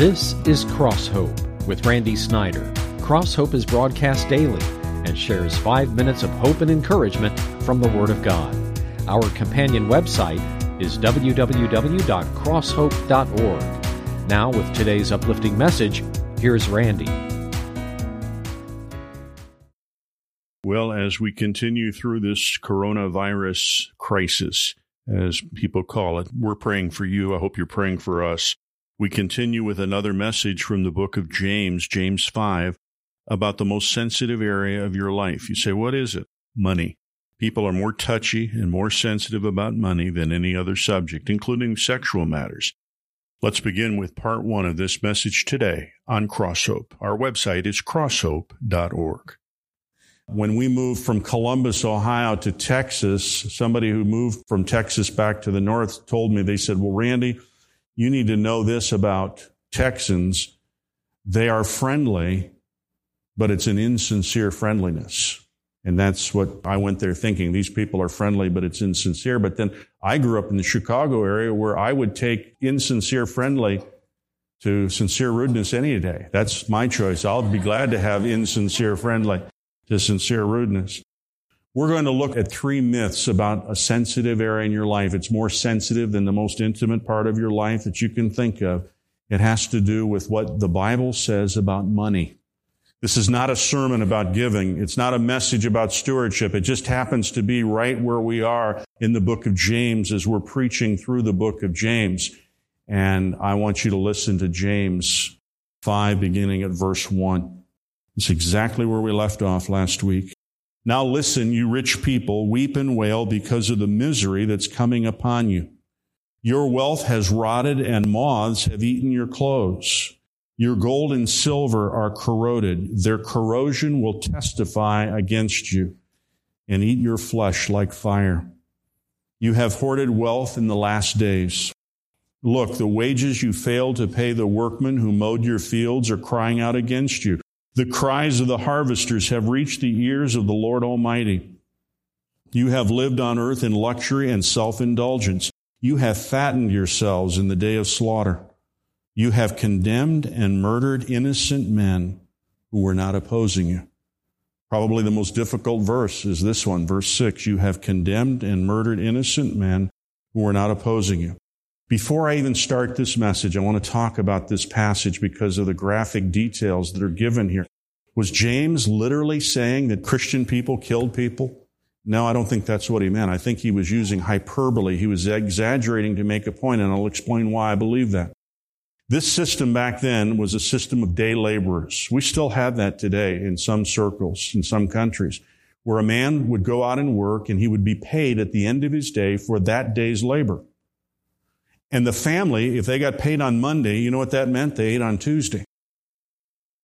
This is Cross Hope with Randy Snyder. Cross Hope is broadcast daily and shares five minutes of hope and encouragement from the Word of God. Our companion website is www.crosshope.org. Now, with today's uplifting message, here's Randy. Well, as we continue through this coronavirus crisis, as people call it, we're praying for you. I hope you're praying for us. We continue with another message from the book of James, James 5, about the most sensitive area of your life. You say, what is it? Money. People are more touchy and more sensitive about money than any other subject, including sexual matters. Let's begin with part one of this message today on Crosshope. Our website is crosshope.org. When we moved from Columbus, Ohio to Texas, somebody who moved from Texas back to the north told me, they said, well, Randy, you need to know this about Texans. They are friendly, but it's an insincere friendliness. And that's what I went there thinking. These people are friendly, but it's insincere. But then I grew up in the Chicago area where I would take insincere friendly to sincere rudeness any day. That's my choice. I'll be glad to have insincere friendly to sincere rudeness. We're going to look at three myths about a sensitive area in your life. It's more sensitive than the most intimate part of your life that you can think of. It has to do with what the Bible says about money. This is not a sermon about giving. It's not a message about stewardship. It just happens to be right where we are in the book of James as we're preaching through the book of James. And I want you to listen to James 5 beginning at verse 1. It's exactly where we left off last week. Now listen, you rich people, weep and wail because of the misery that's coming upon you. Your wealth has rotted and moths have eaten your clothes. Your gold and silver are corroded. Their corrosion will testify against you and eat your flesh like fire. You have hoarded wealth in the last days. Look, the wages you failed to pay the workmen who mowed your fields are crying out against you. The cries of the harvesters have reached the ears of the Lord Almighty. You have lived on earth in luxury and self-indulgence. You have fattened yourselves in the day of slaughter. You have condemned and murdered innocent men who were not opposing you. Probably the most difficult verse is this one, verse 6. You have condemned and murdered innocent men who were not opposing you. Before I even start this message, I want to talk about this passage because of the graphic details that are given here. Was James literally saying that Christian people killed people? No, I don't think that's what he meant. I think he was using hyperbole. He was exaggerating to make a point, and I'll explain why I believe that. This system back then was a system of day laborers. We still have that today in some circles, in some countries, where a man would go out and work and he would be paid at the end of his day for that day's labor. And the family, if they got paid on Monday, you know what that meant? They ate on Tuesday.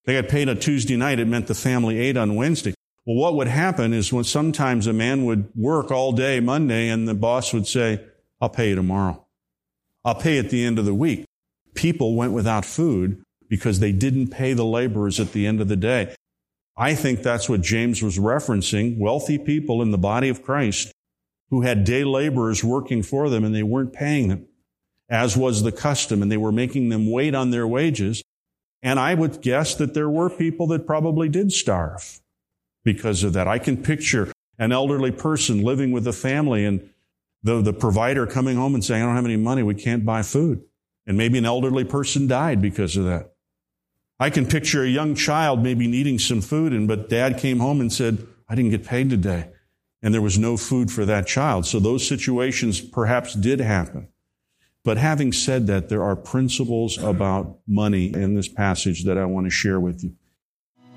They got paid on Tuesday night, it meant the family ate on Wednesday. Well, what would happen is when sometimes a man would work all day Monday and the boss would say, I'll pay you tomorrow. I'll pay at the end of the week. People went without food because they didn't pay the laborers at the end of the day. I think that's what James was referencing. Wealthy people in the body of Christ who had day laborers working for them and they weren't paying them as was the custom, and they were making them wait on their wages. And I would guess that there were people that probably did starve because of that. I can picture an elderly person living with a family and the, the provider coming home and saying, I don't have any money, we can't buy food. And maybe an elderly person died because of that. I can picture a young child maybe needing some food, and but dad came home and said, I didn't get paid today. And there was no food for that child. So those situations perhaps did happen. But having said that, there are principles about money in this passage that I want to share with you.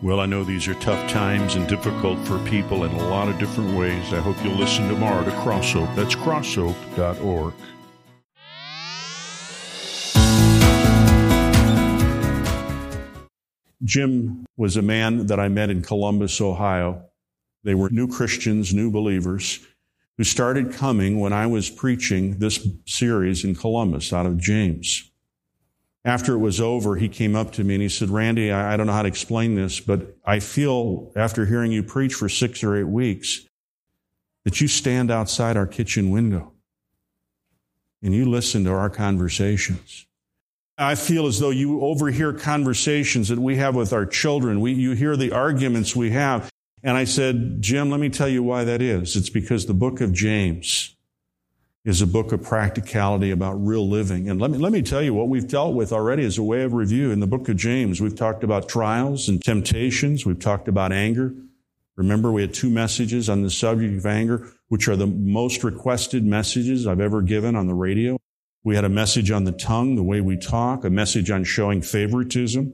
Well, I know these are tough times and difficult for people in a lot of different ways. I hope you'll listen tomorrow to Crosshope. That's crosshope.org. Jim was a man that I met in Columbus, Ohio. They were new Christians, new believers who started coming when I was preaching this series in Columbus out of James. After it was over, he came up to me and he said, Randy, I, don't know how to explain this, but I feel after hearing you preach for six or eight weeks that you stand outside our kitchen window and you listen to our conversations. I feel as though you overhear conversations that we have with our children. We, you hear the arguments we have. And I said, Jim, let me tell you why that is. It's because the book of James is a book of practicality about real living. And let me, let me tell you what we've dealt with already as a way of review. In the book of James, we've talked about trials and temptations. We've talked about anger. Remember, we had two messages on the subject of anger, which are the most requested messages I've ever given on the radio. We had a message on the tongue, the way we talk, a message on showing favoritism,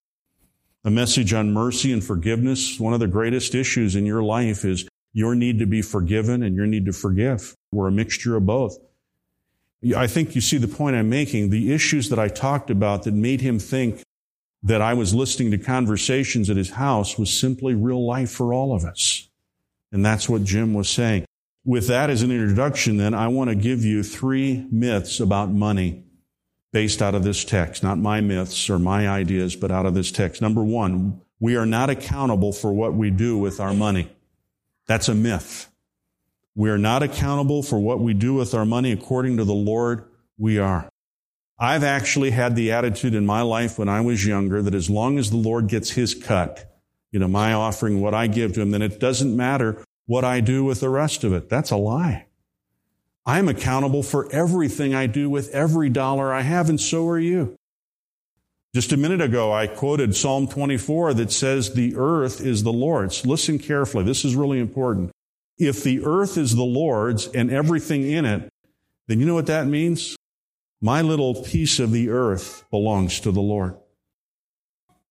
a message on mercy and forgiveness. One of the greatest issues in your life is your need to be forgiven and your need to forgive. We're a mixture of both. I think you see the point I'm making. The issues that I talked about that made him think that I was listening to conversations at his house was simply real life for all of us. And that's what Jim was saying. With that as an introduction, then, I want to give you three myths about money based out of this text. Not my myths or my ideas, but out of this text. Number one, we are not accountable for what we do with our money. That's a myth. We are not accountable for what we do with our money according to the Lord. We are. I've actually had the attitude in my life when I was younger that as long as the Lord gets his cut, you know, my offering, what I give to him, then it doesn't matter what I do with the rest of it. That's a lie. I'm accountable for everything I do with every dollar I have, and so are you. Just a minute ago, I quoted Psalm 24 that says, The earth is the Lord's. Listen carefully. This is really important. If the earth is the Lord's and everything in it, then you know what that means? My little piece of the earth belongs to the Lord.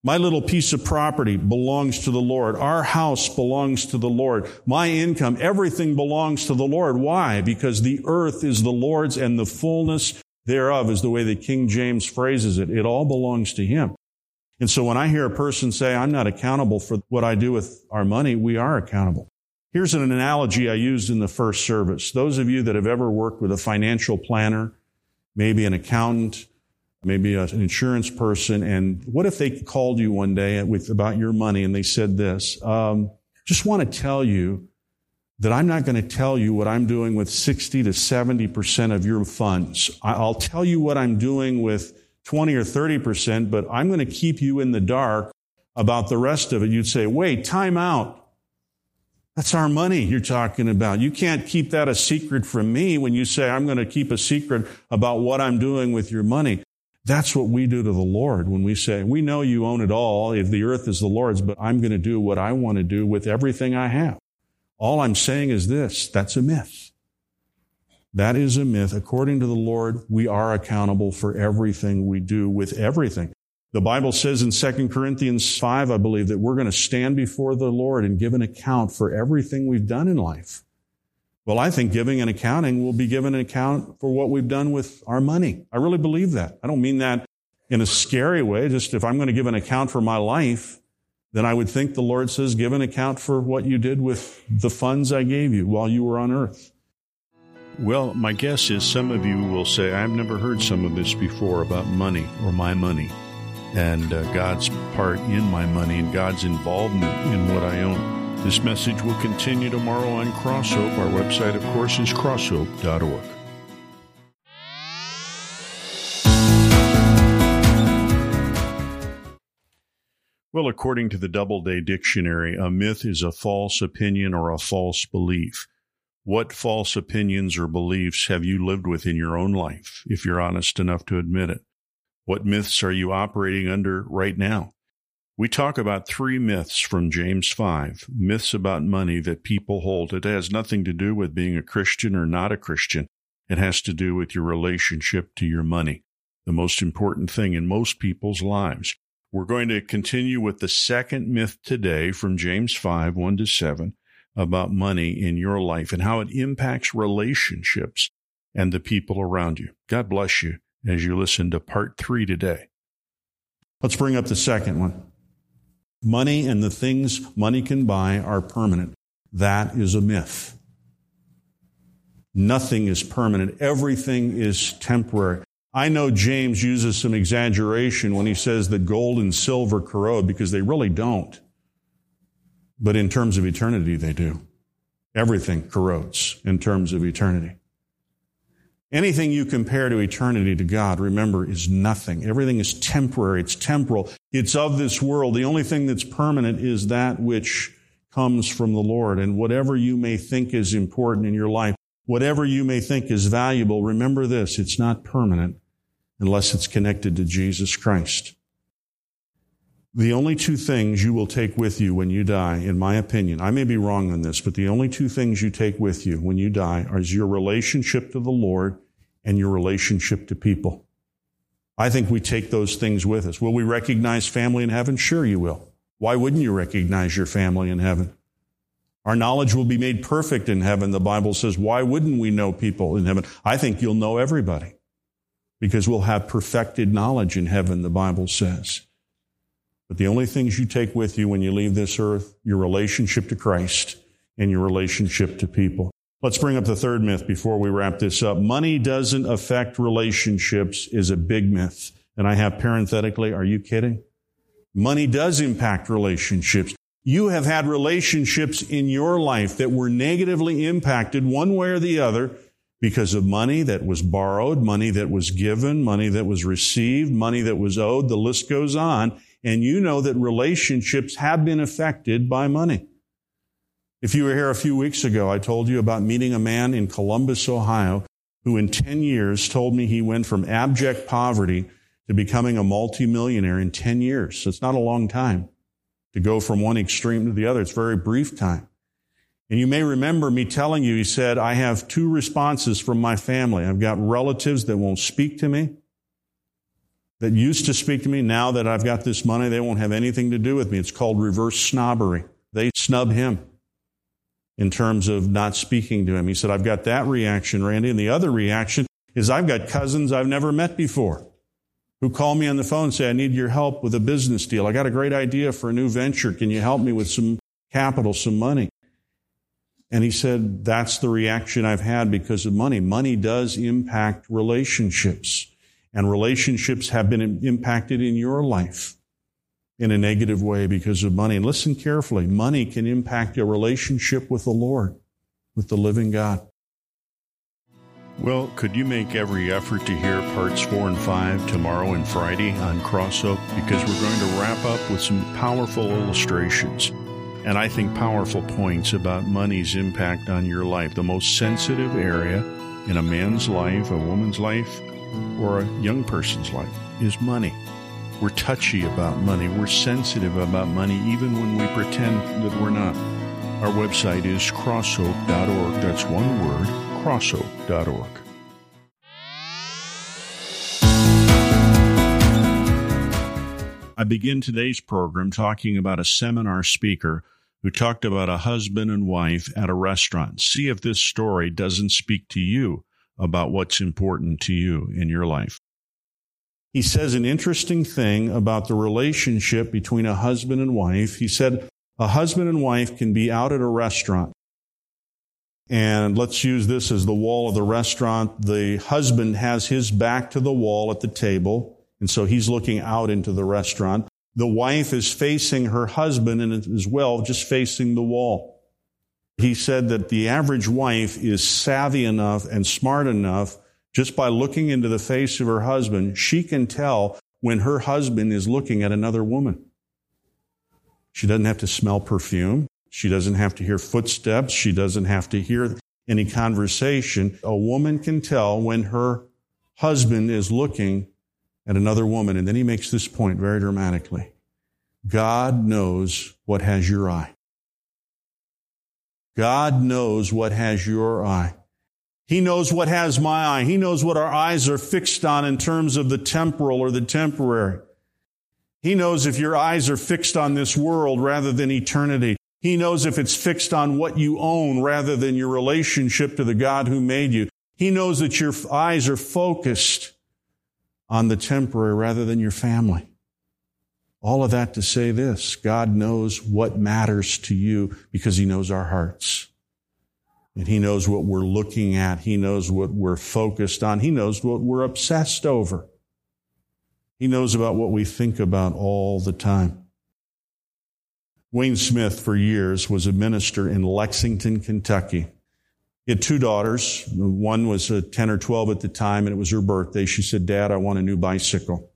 My little piece of property belongs to the Lord. Our house belongs to the Lord. My income, everything belongs to the Lord. Why? Because the earth is the Lord's and the fullness thereof is the way that King James phrases it. It all belongs to Him. And so when I hear a person say, I'm not accountable for what I do with our money, we are accountable. Here's an analogy I used in the first service. Those of you that have ever worked with a financial planner, maybe an accountant, maybe an insurance person, and what if they called you one day with about your money and they said this? Um, just want to tell you that I'm not going to tell you what I'm doing with 60 to 70 percent of your funds. I'll tell you what I'm doing with 20 or 30 percent, but I'm going to keep you in the dark about the rest of it. You'd say, "Wait, time out." That's our money you're talking about. You can't keep that a secret from me when you say, I'm going to keep a secret about what I'm doing with your money. That's what we do to the Lord when we say, we know you own it all. If the earth is the Lord's, but I'm going to do what I want to do with everything I have. All I'm saying is this. That's a myth. That is a myth. According to the Lord, we are accountable for everything we do with everything. The Bible says in 2 Corinthians 5, I believe, that we're going to stand before the Lord and give an account for everything we've done in life. Well, I think giving an accounting will be given an account for what we've done with our money. I really believe that. I don't mean that in a scary way. Just if I'm going to give an account for my life, then I would think the Lord says, give an account for what you did with the funds I gave you while you were on earth. Well, my guess is some of you will say, I've never heard some of this before about money or my money and uh, God's part in my money and God's involvement in what I own. This message will continue tomorrow on Crosshope. Our website, of course, is crosshope.org. Well, according to the Doubleday Dictionary, a myth is a false opinion or a false belief. What false opinions or beliefs have you lived with in your own life, if you're honest enough to admit it? What myths are you operating under right now? We talk about three myths from James 5, myths about money that people hold. It has nothing to do with being a Christian or not a Christian. It has to do with your relationship to your money, the most important thing in most people's lives. We're going to continue with the second myth today from James 5, 1 to 7, about money in your life and how it impacts relationships and the people around you. God bless you as you listen to part three today. Let's bring up the second one. Money and the things money can buy are permanent. That is a myth. Nothing is permanent. Everything is temporary. I know James uses some exaggeration when he says that gold and silver corrode because they really don't. But in terms of eternity, they do. Everything corrodes in terms of eternity. Anything you compare to eternity to God, remember, is nothing. Everything is temporary. It's temporal. It's of this world. The only thing that's permanent is that which comes from the Lord. And whatever you may think is important in your life, whatever you may think is valuable, remember this, it's not permanent unless it's connected to Jesus Christ. The only two things you will take with you when you die, in my opinion, I may be wrong on this, but the only two things you take with you when you die are your relationship to the Lord and your relationship to people. I think we take those things with us. Will we recognize family in heaven? Sure, you will. Why wouldn't you recognize your family in heaven? Our knowledge will be made perfect in heaven. The Bible says, why wouldn't we know people in heaven? I think you'll know everybody because we'll have perfected knowledge in heaven, the Bible says. But the only things you take with you when you leave this earth, your relationship to Christ and your relationship to people. Let's bring up the third myth before we wrap this up. Money doesn't affect relationships is a big myth. And I have parenthetically, are you kidding? Money does impact relationships. You have had relationships in your life that were negatively impacted one way or the other because of money that was borrowed, money that was given, money that was received, money that was owed. The list goes on. And you know that relationships have been affected by money. If you were here a few weeks ago, I told you about meeting a man in Columbus, Ohio, who in 10 years told me he went from abject poverty to becoming a multimillionaire in 10 years. So it's not a long time to go from one extreme to the other. It's a very brief time. And you may remember me telling you, he said, I have two responses from my family. I've got relatives that won't speak to me, that used to speak to me. Now that I've got this money, they won't have anything to do with me. It's called reverse snobbery. They snub him in terms of not speaking to him. He said, I've got that reaction, Randy. And the other reaction is I've got cousins I've never met before who call me on the phone and say, I need your help with a business deal. I got a great idea for a new venture. Can you help me with some capital, some money? And he said, that's the reaction I've had because of money. Money does impact relationships and relationships have been impacted in your life in a negative way because of money. And listen carefully. Money can impact your relationship with the Lord, with the living God. Well, could you make every effort to hear parts four and five tomorrow and Friday on Cross? Because we're going to wrap up with some powerful illustrations and I think powerful points about money's impact on your life. The most sensitive area in a man's life, a woman's life, or a young person's life is money. We're touchy about money. We're sensitive about money, even when we pretend that we're not. Our website is crosshope.org. That's one word, crosshope.org. I begin today's program talking about a seminar speaker who talked about a husband and wife at a restaurant. See if this story doesn't speak to you about what's important to you in your life. He says an interesting thing about the relationship between a husband and wife. He said a husband and wife can be out at a restaurant. And let's use this as the wall of the restaurant. The husband has his back to the wall at the table. And so he's looking out into the restaurant. The wife is facing her husband and as well, just facing the wall. He said that the average wife is savvy enough and smart enough just by looking into the face of her husband, she can tell when her husband is looking at another woman. She doesn't have to smell perfume. She doesn't have to hear footsteps. She doesn't have to hear any conversation. A woman can tell when her husband is looking at another woman. And then he makes this point very dramatically. God knows what has your eye. God knows what has your eye. He knows what has my eye. He knows what our eyes are fixed on in terms of the temporal or the temporary. He knows if your eyes are fixed on this world rather than eternity. He knows if it's fixed on what you own rather than your relationship to the God who made you. He knows that your eyes are focused on the temporary rather than your family. All of that to say this God knows what matters to you because He knows our hearts. And He knows what we're looking at. He knows what we're focused on. He knows what we're obsessed over. He knows about what we think about all the time. Wayne Smith, for years, was a minister in Lexington, Kentucky. He had two daughters. One was uh, 10 or 12 at the time, and it was her birthday. She said, Dad, I want a new bicycle.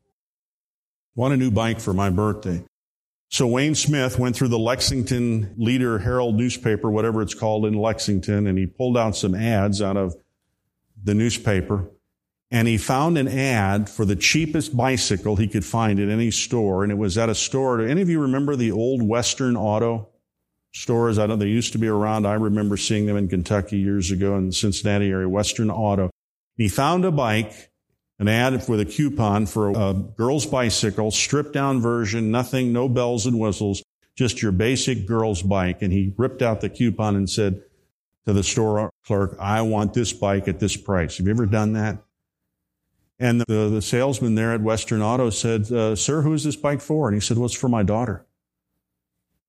Want a new bike for my birthday. So Wayne Smith went through the Lexington Leader Herald newspaper, whatever it's called in Lexington, and he pulled out some ads out of the newspaper. And he found an ad for the cheapest bicycle he could find at any store. And it was at a store. Do any of you remember the old Western Auto stores? I don't know they used to be around. I remember seeing them in Kentucky years ago in the Cincinnati area, Western Auto. He found a bike an ad with a coupon for a girl's bicycle, stripped down version, nothing, no bells and whistles, just your basic girl's bike. And he ripped out the coupon and said to the store clerk, I want this bike at this price. Have you ever done that? And the, the salesman there at Western Auto said, uh, Sir, who is this bike for? And he said, Well, it's for my daughter.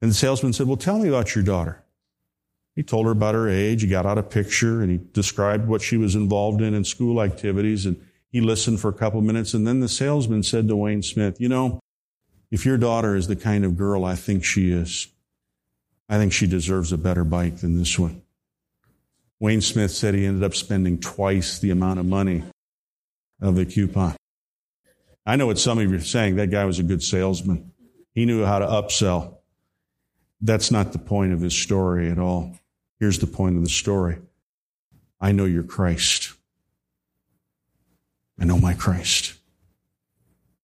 And the salesman said, Well, tell me about your daughter. He told her about her age. He got out a picture and he described what she was involved in in school activities. And he listened for a couple minutes, and then the salesman said to Wayne Smith, You know, if your daughter is the kind of girl I think she is, I think she deserves a better bike than this one. Wayne Smith said he ended up spending twice the amount of money of the coupon. I know what some of you are saying. That guy was a good salesman. He knew how to upsell. That's not the point of his story at all. Here's the point of the story I know your Christ. I know my Christ.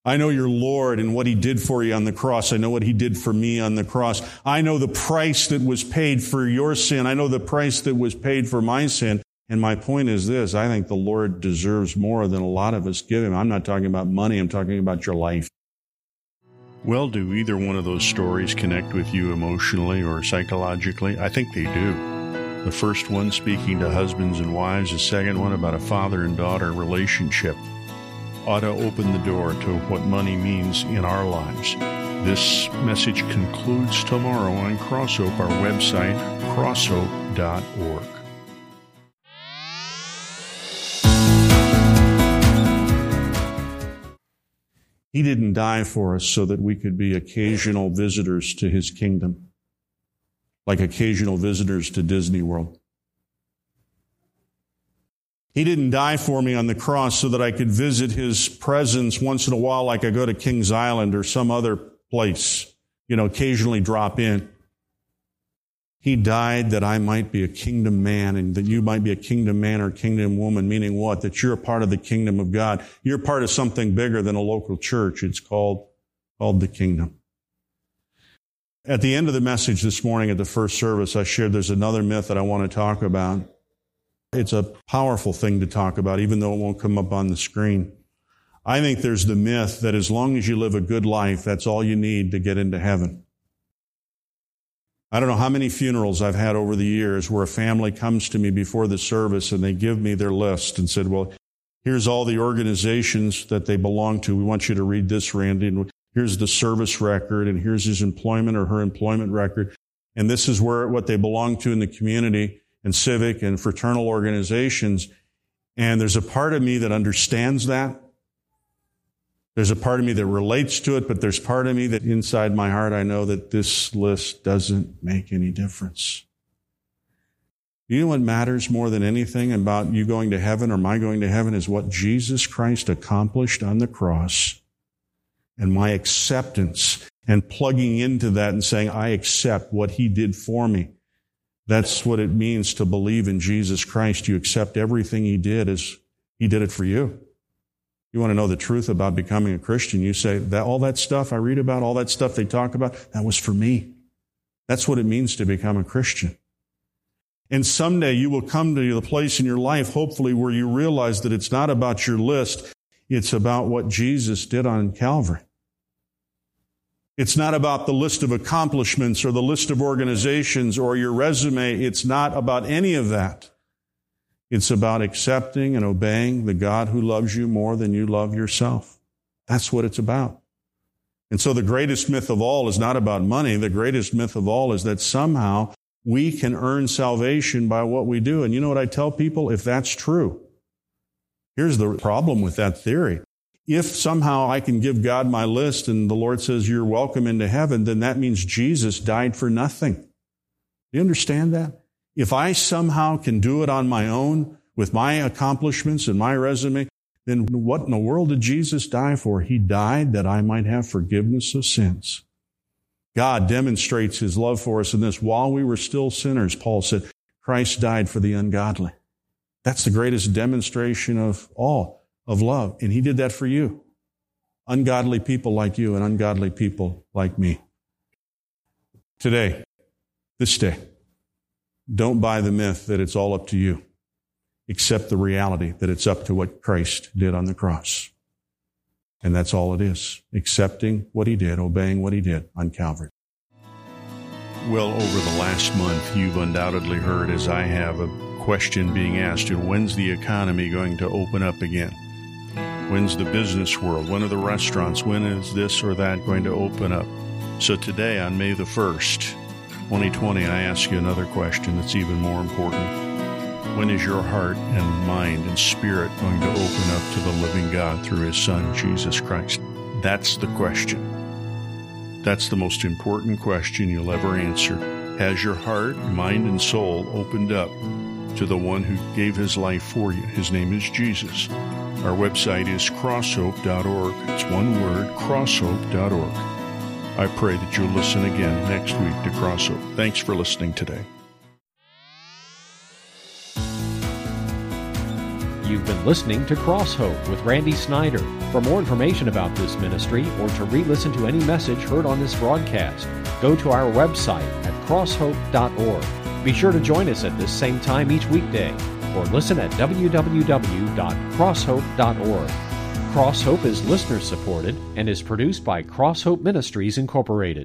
I know your Lord and what he did for you on the cross. I know what he did for me on the cross. I know the price that was paid for your sin. I know the price that was paid for my sin. And my point is this. I think the Lord deserves more than a lot of us give him. I'm not talking about money. I'm talking about your life. Well, do either one of those stories connect with you emotionally or psychologically? I think they do. The first one speaking to husbands and wives, the second one about a father and daughter relationship ought to open the door to what money means in our lives. This message concludes tomorrow on Crosshope, our website, crosshope.org. He didn't die for us so that we could be occasional visitors to his kingdom, like occasional visitors to Disney World. He didn't die for me on the cross so that I could visit his presence once in a while, like I go to Kings Island or some other place, you know, occasionally drop in. He died that I might be a kingdom man and that you might be a kingdom man or kingdom woman, meaning what? That you're a part of the kingdom of God. You're part of something bigger than a local church. It's called, called the kingdom. At the end of the message this morning at the first service, I shared there's another myth that I want to talk about. It's a powerful thing to talk about, even though it won't come up on the screen. I think there's the myth that as long as you live a good life, that's all you need to get into heaven. I don't know how many funerals I've had over the years where a family comes to me before the service and they give me their list and said, well, here's all the organizations that they belong to. We want you to read this, Randy. And here's the service record and here's his employment or her employment record. And this is where, what they belong to in the community and civic and fraternal organizations. And there's a part of me that understands that. There's a part of me that relates to it, but there's part of me that inside my heart I know that this list doesn't make any difference. You know what matters more than anything about you going to heaven or my going to heaven is what Jesus Christ accomplished on the cross and my acceptance and plugging into that and saying, I accept what he did for me. That's what it means to believe in Jesus Christ. You accept everything he did as he did it for you. You want to know the truth about becoming a Christian, you say that all that stuff I read about, all that stuff they talk about, that was for me. That's what it means to become a Christian. And someday you will come to the place in your life, hopefully, where you realize that it's not about your list. It's about what Jesus did on Calvary. It's not about the list of accomplishments or the list of organizations or your resume. It's not about any of that. It's about accepting and obeying the God who loves you more than you love yourself. That's what it's about. And so the greatest myth of all is not about money. The greatest myth of all is that somehow we can earn salvation by what we do. And you know what I tell people? If that's true, here's the problem with that theory. If somehow I can give God my list and the Lord says you're welcome into heaven, then that means Jesus died for nothing. Do you understand that? If I somehow can do it on my own with my accomplishments and my resume, then what in the world did Jesus die for? He died that I might have forgiveness of sins. God demonstrates his love for us in this. While we were still sinners, Paul said, Christ died for the ungodly. That's the greatest demonstration of all of love. And he did that for you. Ungodly people like you and ungodly people like me. Today, this day, don't buy the myth that it's all up to you. Accept the reality that it's up to what Christ did on the cross. And that's all it is. Accepting what he did, obeying what he did on Calvary. Well, over the last month, you've undoubtedly heard, as I have, question being asked and when's the economy going to open up again? When's the business world? When are the restaurants? When is this or that going to open up? So today, on May the 1st, 2020, I ask you another question that's even more important. When is your heart and mind and spirit going to open up to the living God through His Son, Jesus Christ? That's the question. That's the most important question you'll ever answer. Has your heart, mind, and soul opened up to the one who gave his life for you? His name is Jesus. Our website is crosshope.org. It's one word, crosshope.org. I pray that you'll listen again next week to Crosshope. Thanks for listening today. You've been listening to Crosshope with Randy Snyder. For more information about this ministry or to re listen to any message heard on this broadcast, go to our website at crosshope.org. Be sure to join us at this same time each weekday or listen at www.crosshope.org. Cross Hope is listener supported and is produced by Cross Hope Ministries Incorporated.